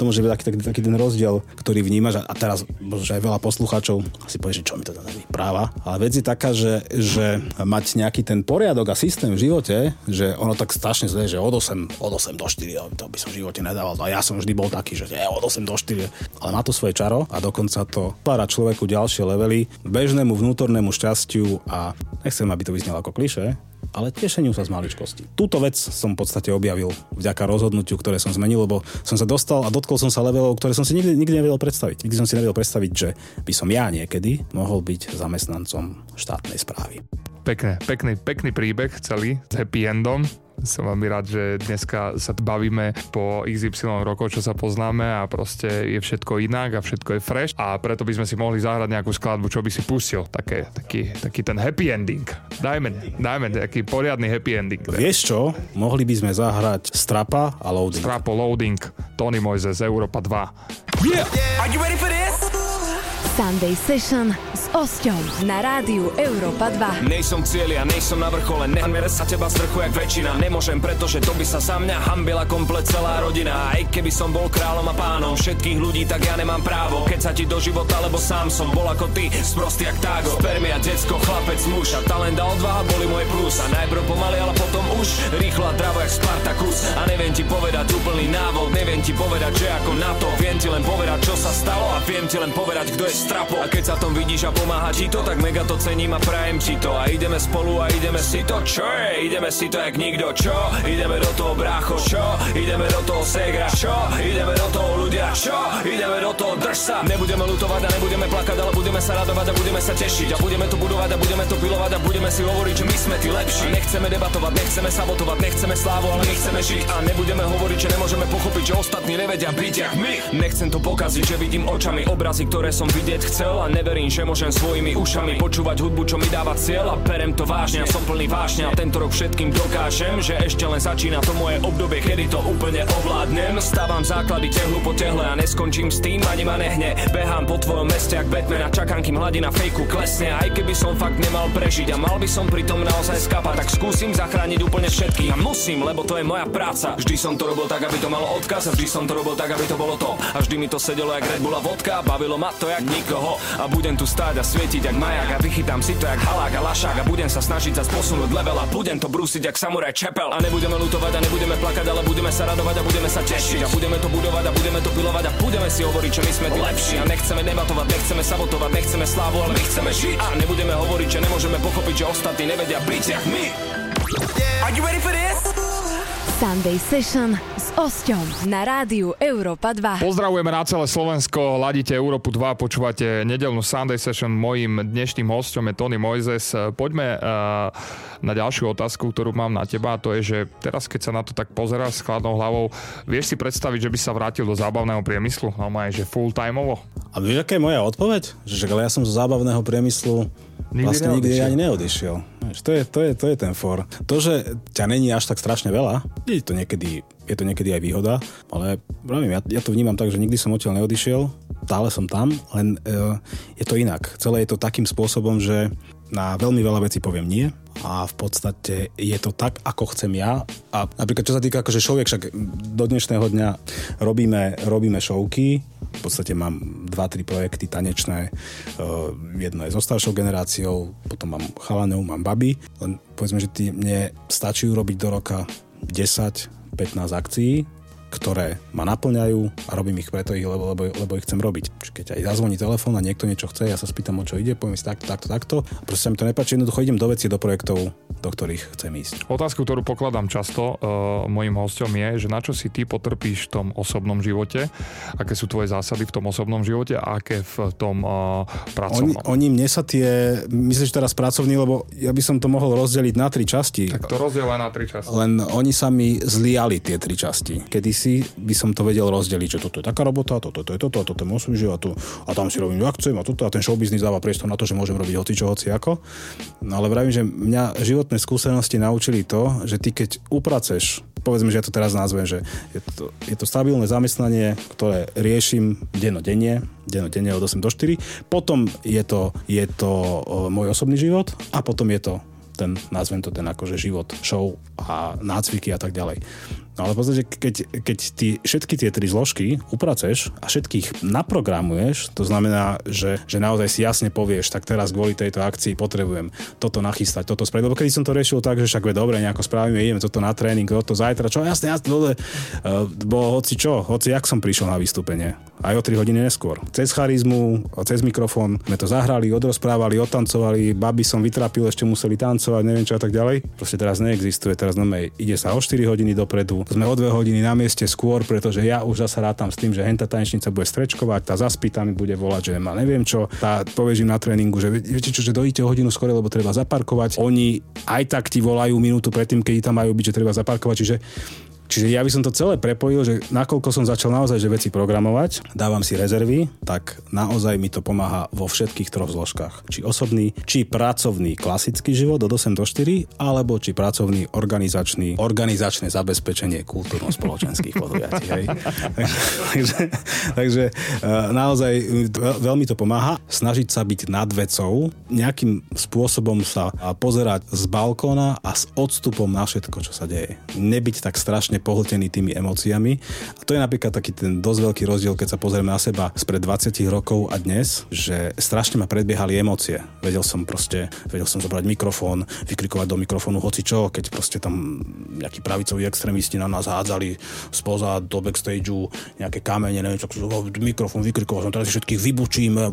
to môže byť taký, taký, taký ten rozdiel, ktorý vnímaš a teraz možno, aj veľa poslucháčov si povie, že čo mi to dá práva. Ale vec je taká, že, že mať nejaký ten poriadok a systém v živote, že ono tak strašne zle, že od 8, od 8 do 4, to by som v živote nedával. A ja som vždy bol taký, že je, od 8 do 4. Ale má to svoje čaro a dokonca to pára človeku ďalšie levely, bežnému vnútornému šťastiu a nechcem, aby to vyznelo ako kliše, ale tešeniu sa z maličkosti. Túto vec som v podstate objavil vďaka rozhodnutiu, ktoré som zmenil, lebo som sa dostal a dotkol som sa levelov, ktoré som si nikdy, nikdy nevedel predstaviť. Nikdy som si nevedel predstaviť, že by som ja niekedy mohol byť zamestnancom štátnej správy. Pekné, pekný, pekný príbeh celý s happy endom som veľmi rád, že dneska sa bavíme po XY rokov, čo sa poznáme a proste je všetko inak a všetko je fresh a preto by sme si mohli zahrať nejakú skladbu, čo by si pustil. Také, taký, taký ten happy ending. Dajme, dajme taký poriadny happy ending. Vieš čo? Mohli by sme zahrať Strapa a Loading. Strapo Loading, Tony Moises, Európa 2. Yeah. Are you ready for this? Sunday Session s Osťom na rádiu Európa 2. Nejsom cieľ, ja nejsom na vrchole, nehamere sa teba zvrchu jak väčšina. Nemôžem, pretože to by sa sa mňa hambila komplet celá rodina. Aj keby som bol kráľom a pánom všetkých ľudí, tak ja nemám právo. Keď sa ti do života, lebo sám som bol ako ty, sprostý jak tágo. Spermia, decko, chlapec, muž a talent a odvaha boli moje plus. A najprv pomaly, ale potom už rýchlo a dravo jak Spartakus. A neviem ti povedať úplný návod, neviem ti povedať, že ako na to. Viem ti len povedať, čo sa stalo a viem ti len povedať, kto je strapo. A keď sa tom vidíš a pomáha ti to, tak mega to cením a prajem ti to. A ideme spolu a ideme si to, čo je? Ideme si to jak nikto, čo? Ideme do toho brácho, čo? Ideme do toho segra, čo? Ideme do toho ľudia, čo? Ideme do toho drž sa. Nebudeme lutovať a nebudeme plakať, ale budeme sa radovať a budeme sa tešiť. A budeme to budovať a budeme to pilovať a budeme si hovoriť, že my sme tí lepší. A nechceme debatovať, nechceme sabotovať, nechceme slávu, ale my chceme žiť. A nebudeme hovoriť, že nemôžeme pochopiť, že ostatní nevedia byť jak my. Nechcem to pokaziť, že vidím očami obrazy, ktoré som vidieť chcel a neverím, že môžem svojimi ušami počúvať hudbu, čo mi dáva cieľ a berem to vážne som plný vášne a tento rok všetkým dokážem, že ešte len začína to moje obdobie, kedy to úplne ovládnem. Stávam základy tehlu po tehle a neskončím s tým, ani ma nehne. Behám po tvojom meste jak Batman a čakám, kým hladina fejku klesne. Aj keby som fakt nemal prežiť a mal by som pritom naozaj skapať, tak skúsim zachrániť úplne všetkých a musím, lebo to je moja práca. Vždy som to robil tak, aby to malo odkaz a vždy som to robil tak, aby to bolo to. A vždy mi to sedelo jak Red Bull a vodka, bavilo ma to jak nikoho. A budem tu stáť a svietiť jak maják a vychytám si to jak halák a lašák a budem sa snažiť sa posunúť level a budem to brúsiť jak samuraj čepel. A nebudeme lutovať a nebudeme plakať, ale budeme sa radovať a budeme sa tešiť a budeme to budovať a budeme to pilovať a budeme si hovoriť, že my sme tí lepší a nechceme debatovať, nechceme sabotovať, nechceme slávu, ale my chceme žiť a nebudeme hovoriť, že nemôžeme pochopiť, že ostatní nevedia byť jak my. Are you ready for this? Sunday Session s Osťom na rádiu Európa 2. Pozdravujeme na celé Slovensko, ladíte Európu 2, počúvate nedelnú Sunday Session. Mojím dnešným hostom je Tony Moises. Poďme uh, na ďalšiu otázku, ktorú mám na teba. A to je, že teraz, keď sa na to tak pozeráš s chladnou hlavou, vieš si predstaviť, že by sa vrátil do zábavného priemyslu? No aj, že full timeovo? A vieš, aká je moja odpoveď? Že ale ja som zo zábavného priemyslu Nikdy vlastne nikdy ani neodišiel. To je, to, je, to je ten for. To, že ťa není až tak strašne veľa, je to niekedy, je to niekedy aj výhoda, ale pravím, ja, ja to vnímam tak, že nikdy som odtiaľ neodišiel, stále som tam, len uh, je to inak. Celé je to takým spôsobom, že na veľmi veľa vecí poviem nie a v podstate je to tak, ako chcem ja. A napríklad čo sa týka akože šoviek, však do dnešného dňa robíme, robíme šovky, v podstate mám dva, tri projekty tanečné, uh, jedno je so staršou generáciou, potom mám chalanov, mám baby, len povedzme, že ty, mne stačí urobiť do roka 10-15 akcií, ktoré ma naplňajú a robím ich preto, ich, lebo, lebo, lebo ich chcem robiť. Čiže Keď aj zazvoní telefón a niekto niečo chce, ja sa spýtam, o čo ide, poviem si takto, takto, takto. A proste sa mi to nepáči, jednoducho idem do veci, do projektov, do ktorých chcem ísť. Otázku, ktorú pokladám často uh, mojim hostom je, že na čo si ty potrpíš v tom osobnom živote, aké sú tvoje zásady v tom osobnom živote a aké v tom uh, Oni, pracovnom. oni mne sa tie, myslíš teraz pracovný, lebo ja by som to mohol rozdeliť na tri časti. Tak to rozdiela na tri časti. Len oni sa mi zliali tie tri časti. Kedysi by som to vedel rozdeliť, že toto je taká robota, toto, toto je toto, a toto je môj život, a, tu, a tam si robím, chcem, a toto, a ten show business dáva priestor na to, že môžem robiť hoci čo, hoci ako. No ale vravím, že mňa životné skúsenosti naučili to, že ty keď upraceš povedzme, že ja to teraz nazvem, že je to, je to stabilné zamestnanie, ktoré riešim dennodenne, dennodenne od 8 do 4, potom je to, je to môj osobný život a potom je to ten, nazvem to ten akože život, show a nácviky a tak ďalej. No ale v podstate, keď, keď ty všetky tie tri zložky upraceš a všetkých naprogramuješ, to znamená, že, že naozaj si jasne povieš, tak teraz kvôli tejto akcii potrebujem toto nachystať, toto spraviť. Lebo kedy som to riešil tak, že však je dobre, nejako spravíme, ideme toto na tréning, toto zajtra, čo jasne, jasne, dole. Uh, bo hoci čo, hoci jak som prišiel na vystúpenie. Aj o 3 hodiny neskôr. Cez charizmu, cez mikrofón sme to zahrali, odrozprávali, otancovali, baby som vytrapil, ešte museli tancovať, neviem čo a tak ďalej. Proste teraz neexistuje, teraz normálne ide sa o 4 hodiny dopredu, sme o 2 hodiny na mieste skôr, pretože ja už zase rátam s tým, že henta tanečnica bude strečkovať, tá zaspýta mi bude volať, že ma neviem čo, tá povežím na tréningu, že vie- viete čo, že dojíte o hodinu skôr, lebo treba zaparkovať. Oni aj tak ti volajú minútu predtým, keď tam majú byť, že treba zaparkovať, čiže Čiže ja by som to celé prepojil, že nakoľko som začal naozaj že veci programovať, dávam si rezervy, tak naozaj mi to pomáha vo všetkých troch zložkách. Či osobný, či pracovný klasický život od 8 do 4, alebo či pracovný organizačný, organizačné zabezpečenie kultúrno-spoločenských podujatí. Hej. *laughs* takže takže uh, naozaj veľmi to pomáha snažiť sa byť nad vecou, nejakým spôsobom sa pozerať z balkóna a s odstupom na všetko, čo sa deje. Nebyť tak strašne pohltený tými emóciami. A to je napríklad taký ten dosť veľký rozdiel, keď sa pozrieme na seba spred 20 rokov a dnes, že strašne ma predbiehali emócie. Vedel som proste, vedel som zobrať mikrofón, vykrikovať do mikrofónu hoci čo, keď proste tam nejakí pravicoví extrémisti na nás hádzali spoza do backstageu nejaké kamene, neviem čo, mikrofón vykrikoval som, teraz všetkých vybučíme.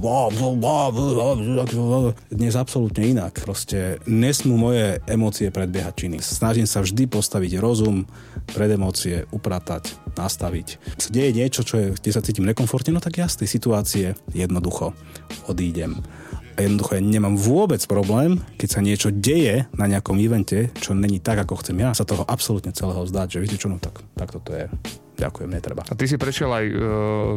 Dnes absolútne inak. Proste nesmú moje emócie predbiehať činy. Snažím sa vždy postaviť rozum pred emócie, upratať, nastaviť. Keď deje niečo, čo je, kde sa cítim nekomfortne, no tak ja z tej situácie jednoducho odídem. A jednoducho ja nemám vôbec problém, keď sa niečo deje na nejakom evente, čo není tak, ako chcem ja, sa toho absolútne celého zdať, že viete čo, no tak, tak toto je. Ďakujem, netreba. A ty si prešiel aj e,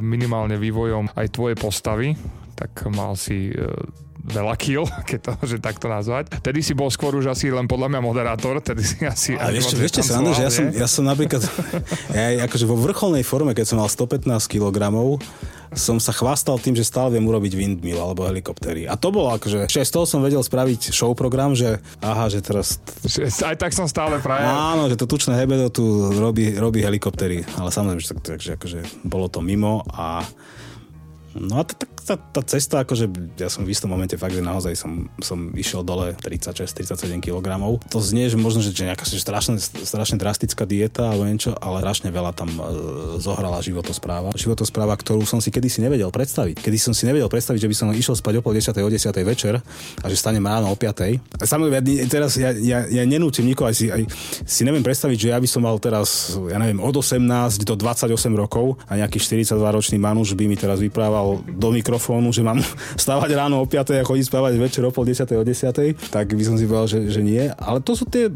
minimálne vývojom aj tvoje postavy, tak mal si e, veľa kill, *laughs* keď to môže takto nazvať. Tedy si bol skôr už asi len podľa mňa moderátor, tedy si asi... A vieš, vieš čo sranda, že ja som, ja som napríklad, *laughs* ja, akože vo vrcholnej forme, keď som mal 115 kg, som sa chvastal tým, že stále viem urobiť windmill alebo helikoptery. A to bolo akože, že z toho som vedel spraviť show program, že aha, že teraz... Aj tak som stále praje. Áno, že to tučné hebedo tu robí, robí helikoptery. Ale samozrejme, že takže akože bolo to mimo a No a tá, tá, tá cesta, akože ja som v istom momente fakt, že naozaj som, som išiel dole 36-37 kg. To znie, že možno, že nejaká že strašne, strašne drastická dieta alebo niečo, ale strašne veľa tam e, zohrala životospráva. Životospráva, ktorú som si kedysi nevedel predstaviť. Kedy som si nevedel predstaviť, že by som išiel spať o pol 10. o 10. večer a že stanem ráno o 5. Samozrejme, teraz ja, ja, ja nenútim nikoho, aj si, aj si neviem predstaviť, že ja by som mal teraz, ja neviem, od 18 do 28 rokov a nejaký 42-ročný manuš by mi teraz vyprával rozprával do mikrofónu, že mám stávať ráno o 5 a chodiť spávať večer o pol 10 o 10, tak by som si povedal, že, že nie. Ale to sú tie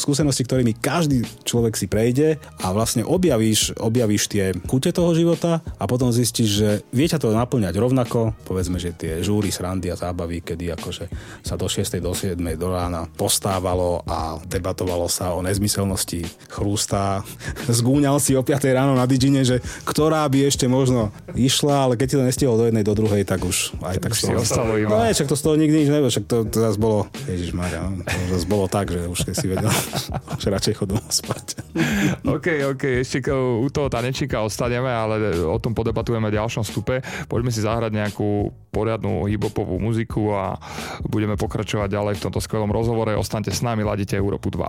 skúsenosti, ktorými každý človek si prejde a vlastne objavíš, objavíš tie kute toho života a potom zistíš, že vie ťa to naplňať rovnako. Povedzme, že tie žúry, srandy a zábavy, kedy akože sa do 6. do 7. do rána postávalo a debatovalo sa o nezmyselnosti chrústa. *laughs* Zgúňal si o 5. ráno na Digine, že ktorá by ešte možno išla, ale keď ti nestihol do jednej, do druhej, tak už aj tak si ostalo iba. No, však to z toho nikdy nič nebude, však to, to zase bolo, Ježiš Maria, no, to zase bolo tak, že už keď si vedel, *laughs* že radšej chodil spať. *laughs* OK, OK, ešte u toho tanečníka ostaneme, ale o tom podebatujeme v ďalšom stupe. Poďme si zahrať nejakú poriadnu hip-hopovú muziku a budeme pokračovať ďalej v tomto skvelom rozhovore. Ostaňte s nami, ladíte Európu 2.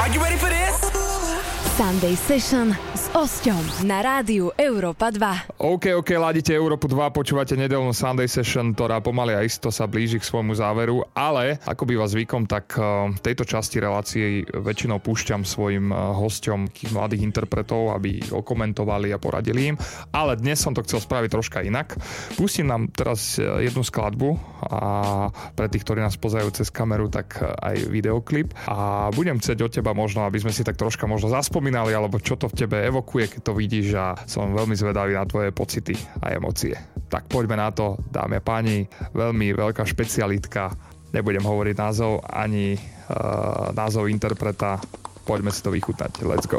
Are Sunday Session s Osťom na rádiu Európa 2. OK, OK, ladíte Európu 2, počúvate nedelnú Sunday Session, ktorá pomaly a isto sa blíži k svojmu záveru, ale ako býva zvykom, tak eh, v tejto časti relácie väčšinou púšťam svojim eh, hosťom mladých interpretov, aby okomentovali a poradili im, ale dnes som to chcel spraviť troška inak. Pustím nám teraz eh, jednu skladbu a pre tých, ktorí nás pozerajú cez kameru, tak aj videoklip a budem chcieť od teba možno, aby sme si tak troška možno zaspomínali spomínali, alebo čo to v tebe evokuje, keď to vidíš a som veľmi zvedavý na tvoje pocity a emócie. Tak poďme na to, dámy a páni, veľmi veľká špecialitka, nebudem hovoriť názov ani uh, názov interpreta, poďme si to vychutnať, let's go.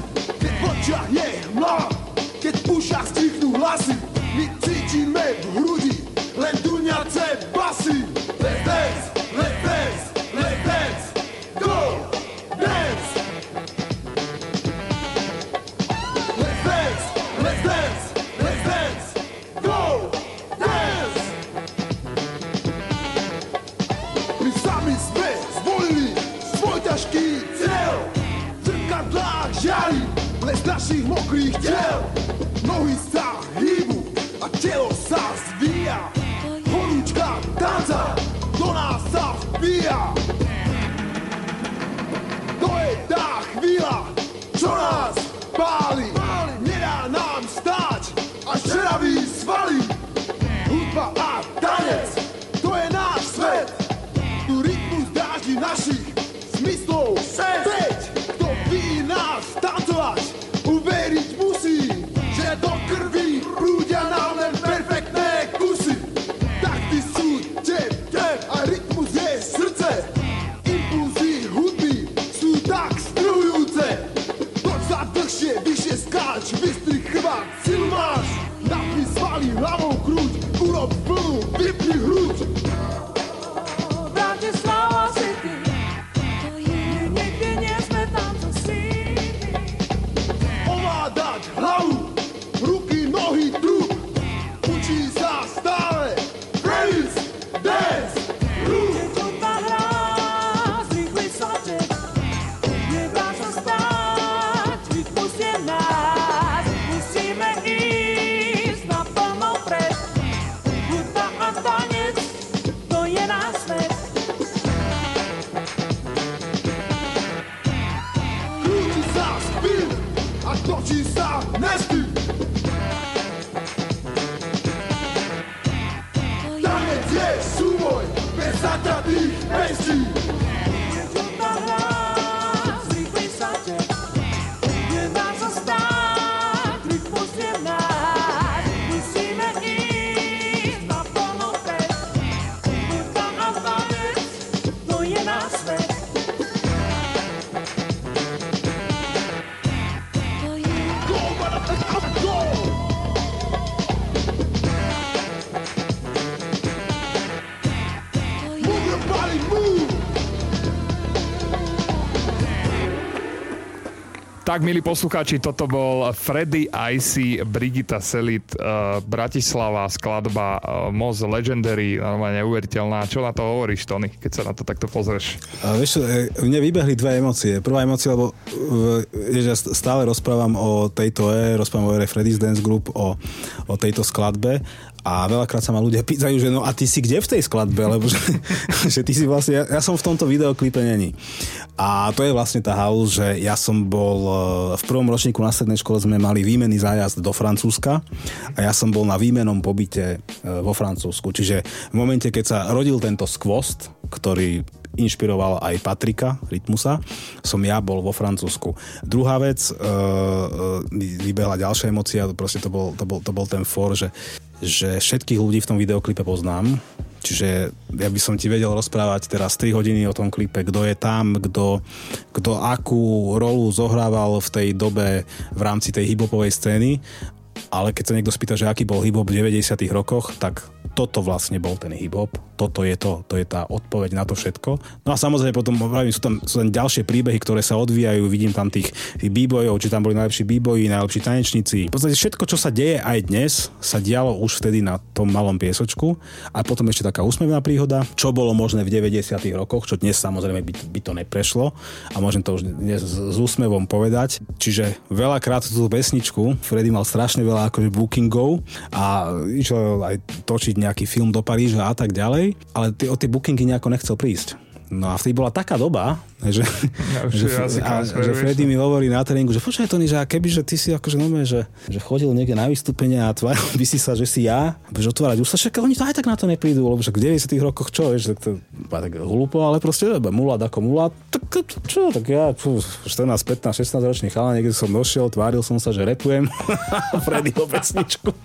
Charlie, Ramon Kroes, Poel op Bummel, Wippi Tak, milí poslucháči, toto bol Freddy IC, Brigita Selit, uh, Bratislava, skladba uh, Moz Legendary, normálne neuveriteľná. Čo na to hovoríš, Tony, keď sa na to takto pozrieš? A vieš, e, mne vybehli dve emócie. Prvá emócia, lebo vieš, ja stále rozprávam o tejto E, rozprávam o ére Freddy's Dance Group, o, o tejto skladbe a veľakrát sa ma ľudia pýtajú, že no a ty si kde v tej skladbe, lebo že, *laughs* že ty si vlastne, ja, ja som v tomto videoklipe není. A to je vlastne tá house, že ja som bol e, v prvom ročníku na strednej škole sme mali výmenný zájazd do Francúzska a ja som bol na výmenom pobyte e, vo Francúzsku. Čiže v momente, keď sa rodil tento skvost, ktorý inšpiroval aj Patrika Rytmusa, som ja bol vo Francúzsku. Druhá vec, uh, mi vybehla ďalšia emocia, proste to bol, to bol, to bol ten for, že, že všetkých ľudí v tom videoklipe poznám, čiže ja by som ti vedel rozprávať teraz 3 hodiny o tom klipe, kto je tam, kto, akú rolu zohrával v tej dobe v rámci tej hiphopovej scény, ale keď sa niekto spýta, že aký bol hip-hop v 90 rokoch, tak toto vlastne bol ten hip-hop, toto je to, to je tá odpoveď na to všetko. No a samozrejme potom sú tam, sú tam ďalšie príbehy, ktoré sa odvíjajú, vidím tam tých, tých b-bojov, či tam boli najlepší b-boji, najlepší tanečníci. V podstate všetko, čo sa deje aj dnes, sa dialo už vtedy na tom malom piesočku a potom ešte taká úsmevná príhoda, čo bolo možné v 90 rokoch, čo dnes samozrejme by, by to neprešlo a môžem to už dnes s, s úsmevom povedať. Čiže veľakrát tú pesničku, Freddy mal strašne veľa akože bookingov a išiel aj točiť nejaký film do Paríža a tak ďalej, ale ty, o tie bookingy nejako nechcel prísť. No a vtedy bola taká doba, že, Ja *laughs* že, a, že Freddy mi hovorí na tréningu, že počkaj Tony, že keby, že ty si akože normálne, že, že chodil niekde na vystúpenie a tváril by si sa, že si ja, budeš otvárať ústa, však oni to aj tak na to neprídu, lebo však v 90 rokoch čo, vieš, tak to tak hlúpo, ale proste mulát ako mulát, tak čo, tak ja pú, 14, 15, 16 ročný chala, niekde som došiel, tváril som sa, že repujem *laughs* Freddyho pesničku.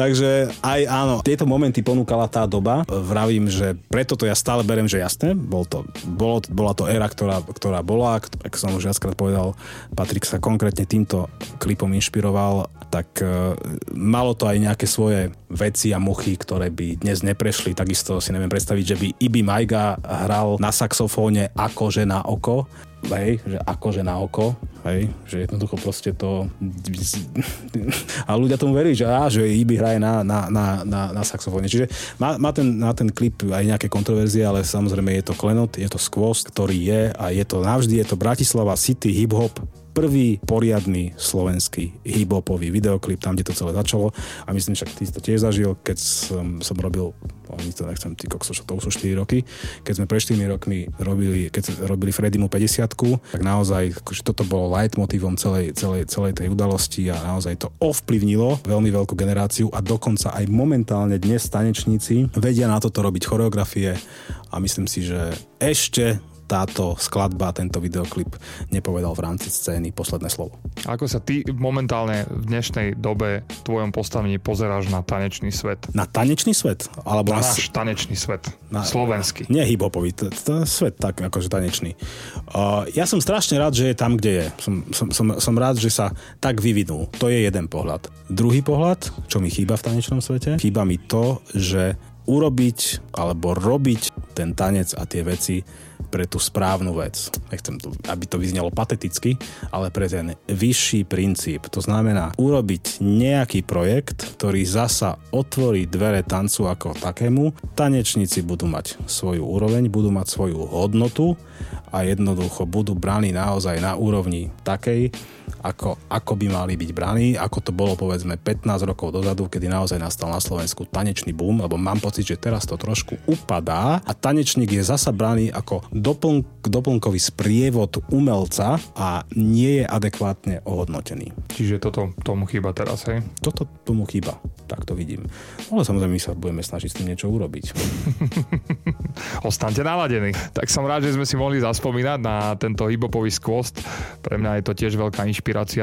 Takže aj áno, tieto momenty ponúkala tá doba. Vravím, že preto to ja stále berem, že jasné, bol to, bolo, bola to éra, ktorá, ktorá bola, ako som už viackrát povedal, Patrik sa konkrétne týmto klipom inšpiroval, tak e, malo to aj nejaké svoje veci a muchy, ktoré by dnes neprešli. Takisto si neviem predstaviť, že by Ibi Majga hral na saxofóne akože na oko hej, že akože na oko, hej, že jednoducho proste to *laughs* a ľudia tomu verí, že, á, že Ibi hraje na, na, na, na, na saxofóne. Čiže má, má, ten, má ten klip aj nejaké kontroverzie, ale samozrejme je to klenot, je to skvost, ktorý je a je to navždy, je to Bratislava City Hip Hop prvý poriadny slovenský hip-hopový videoklip, tam, kde to celé začalo. A myslím, však ty to tiež zažil, keď som, som robil, ani to nechcem, ty kokso, to už sú 4 roky, keď sme pre 4 rokmi robili, keď robili Freddymu 50 tak naozaj akože toto bolo leitmotívom celej, celej, celej tej udalosti a naozaj to ovplyvnilo veľmi veľkú generáciu a dokonca aj momentálne dnes tanečníci vedia na toto robiť choreografie a myslím si, že ešte táto skladba, tento videoklip nepovedal v rámci scény posledné slovo. Ako sa ty momentálne v dnešnej dobe v tvojom postavení pozeráš na tanečný svet? Na tanečný svet? Alebo Na na, náš tanečný svet. na- Slovenský. Nie hip-hopový, to, to svet tak akože tanečný. Uh, ja som strašne rád, že je tam, kde je. Som, som, som, som rád, že sa tak vyvinul. To je jeden pohľad. Druhý pohľad, čo mi chýba v tanečnom svete, chýba mi to, že urobiť alebo robiť ten tanec a tie veci pre tú správnu vec. Nechcem, to, aby to vyznelo pateticky, ale pre ten vyšší princíp. To znamená urobiť nejaký projekt, ktorý zasa otvorí dvere tancu ako takému. Tanečníci budú mať svoju úroveň, budú mať svoju hodnotu a jednoducho budú braní naozaj na úrovni takej, ako, ako by mali byť braní, ako to bolo povedzme 15 rokov dozadu, kedy naozaj nastal na Slovensku tanečný boom, lebo mám pocit, že teraz to trošku upadá a tanečník je zasa braný ako dopln, doplnkový sprievod umelca a nie je adekvátne ohodnotený. Čiže toto tomu chýba teraz, hej? Toto tomu chýba, tak to vidím. Ale samozrejme my sa budeme snažiť s tým niečo urobiť. *laughs* Ostaňte naladení. Tak som rád, že sme si mohli zaspomínať na tento hibopový skvost. Pre mňa je to tiež veľká inšpirácia.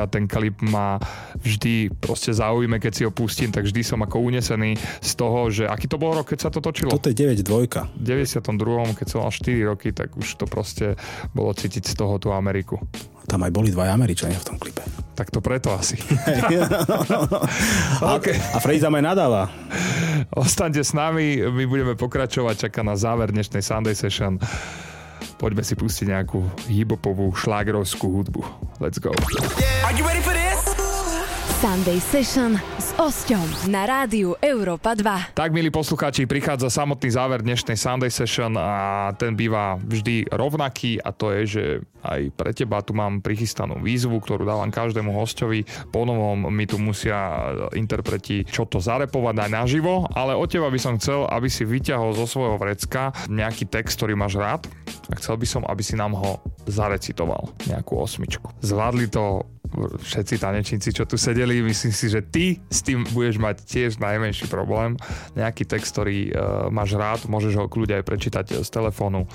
Ten klip ma vždy proste zaujíme, keď si ho pustím, tak vždy som ako unesený z toho, že aký to bol rok, keď sa to točilo? Toto je 9 dvojka. v 92. keď som mal 4 roky, tak už to proste bolo cítiť z toho tú Ameriku. Tam aj boli dva Američania v tom klipe. Tak to preto asi. *laughs* A, OK. a Freddy tam aj nadáva. Ostaňte s nami, my budeme pokračovať, čaká na záver dnešnej Sunday Session. Poďme si pustiť nejakú hibopovú šlágerovskú hudbu. Let's go. Are Sunday Session s Osťom na rádiu Európa 2. Tak, milí poslucháči, prichádza samotný záver dnešnej Sunday Session a ten býva vždy rovnaký a to je, že aj pre teba tu mám prichystanú výzvu, ktorú dávam každému hostovi. Po novom mi tu musia interpreti čo to zarepovať aj naživo, ale od teba by som chcel, aby si vyťahol zo svojho vrecka nejaký text, ktorý máš rád a chcel by som, aby si nám ho zarecitoval, nejakú osmičku. Zvládli to všetci tanečníci, čo tu sedeli, myslím si, že ty s tým budeš mať tiež najmenší problém. Nejaký text, ktorý uh, máš rád, môžeš ho kľudia aj prečítať z telefónu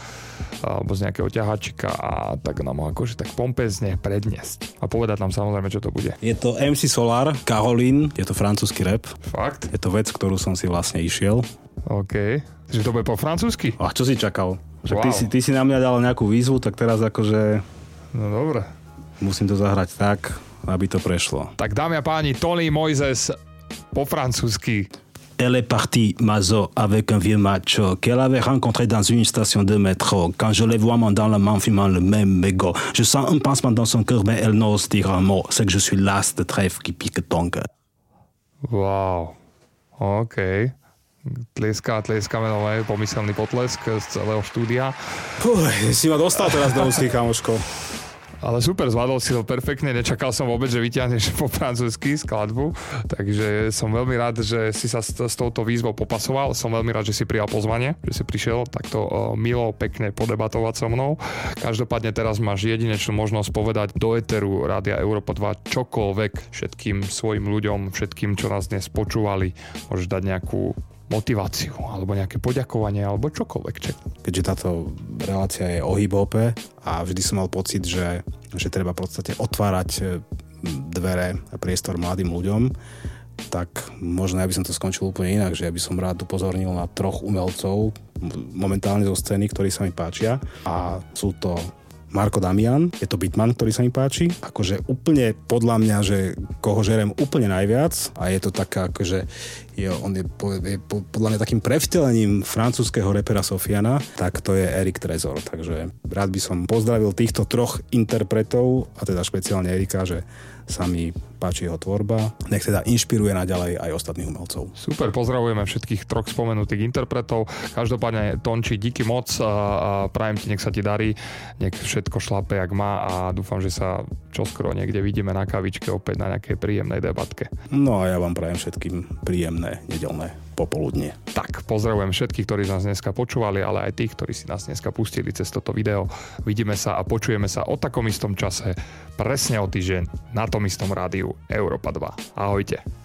alebo z nejakého ťahačika a tak nám ho akože tak pompezne predniesť. A povedať nám samozrejme, čo to bude. Je to MC Solar, Kaholin, je to francúzsky rap. Fakt? Je to vec, ktorú som si vlastne išiel. OK. Že to bude po francúzsky? A čo si čakal? Že ty, Wow. si, ty si na mňa dal nejakú výzvu, tak teraz akože No dobre. Musím to zahrať tak, aby to prešlo. Tak dámy a páni, Tony Moises po francúzsky. Elle est partie, Mazo, avec un vieux macho qu'elle avait rencontré dans une station de métro. Quand je les vois dans la main fumant le même mégot, je sens un pincement dans son cœur, mais elle n'ose dire un mot. C'est que je suis l'as de trèfle qui pique ton cœur. Wow. OK. Tlieská, tlieskame nové, pomyselný potlesk z celého štúdia. Puh, si ma dostal teraz do ústí, kamoško. Ale super, zvládol si to perfektne, nečakal som vôbec, že vyťahneš po francúzsky skladbu, takže som veľmi rád, že si sa s, s touto výzvou popasoval, som veľmi rád, že si prijal pozvanie, že si prišiel takto milo, pekne podebatovať so mnou. Každopádne teraz máš jedinečnú možnosť povedať do Eteru Rádia Európa 2 čokoľvek všetkým svojim ľuďom, všetkým, čo nás dnes počúvali, môžeš dať nejakú motiváciu, alebo nejaké poďakovanie, alebo čokoľvek. Čo... Keďže táto relácia je o hip-hope a vždy som mal pocit, že, že treba v podstate otvárať e, dvere a priestor mladým ľuďom, tak možno ja by som to skončil úplne inak, že ja by som rád upozornil na troch umelcov momentálne zo scény, ktorí sa mi páčia a sú to Marko Damian, je to Bitman, ktorý sa mi páči. Akože úplne podľa mňa, že koho žerem úplne najviac a je to taká, akože je, on je, je po- podľa mňa takým prevtelením francúzského repera Sofiana, tak to je Erik Trezor. Takže rád by som pozdravil týchto troch interpretov, a teda špeciálne Erika, že sa mi páči jeho tvorba. Nech teda inšpiruje naďalej aj ostatných umelcov. Super, pozdravujeme všetkých troch spomenutých interpretov. Každopádne, Tonči, díky moc a, a prajem ti, nech sa ti darí, nech všetko šlape, jak má a dúfam, že sa čoskoro niekde vidíme na kavičke opäť na nejakej príjemnej debatke. No a ja vám prajem všetkým príjemné nedelné popoludnie. Tak, pozdravujem všetkých, ktorí nás dneska počúvali, ale aj tých, ktorí si nás dneska pustili cez toto video. Vidíme sa a počujeme sa o takom istom čase, presne o týždeň, na tom istom rádiu Európa 2. Ahojte.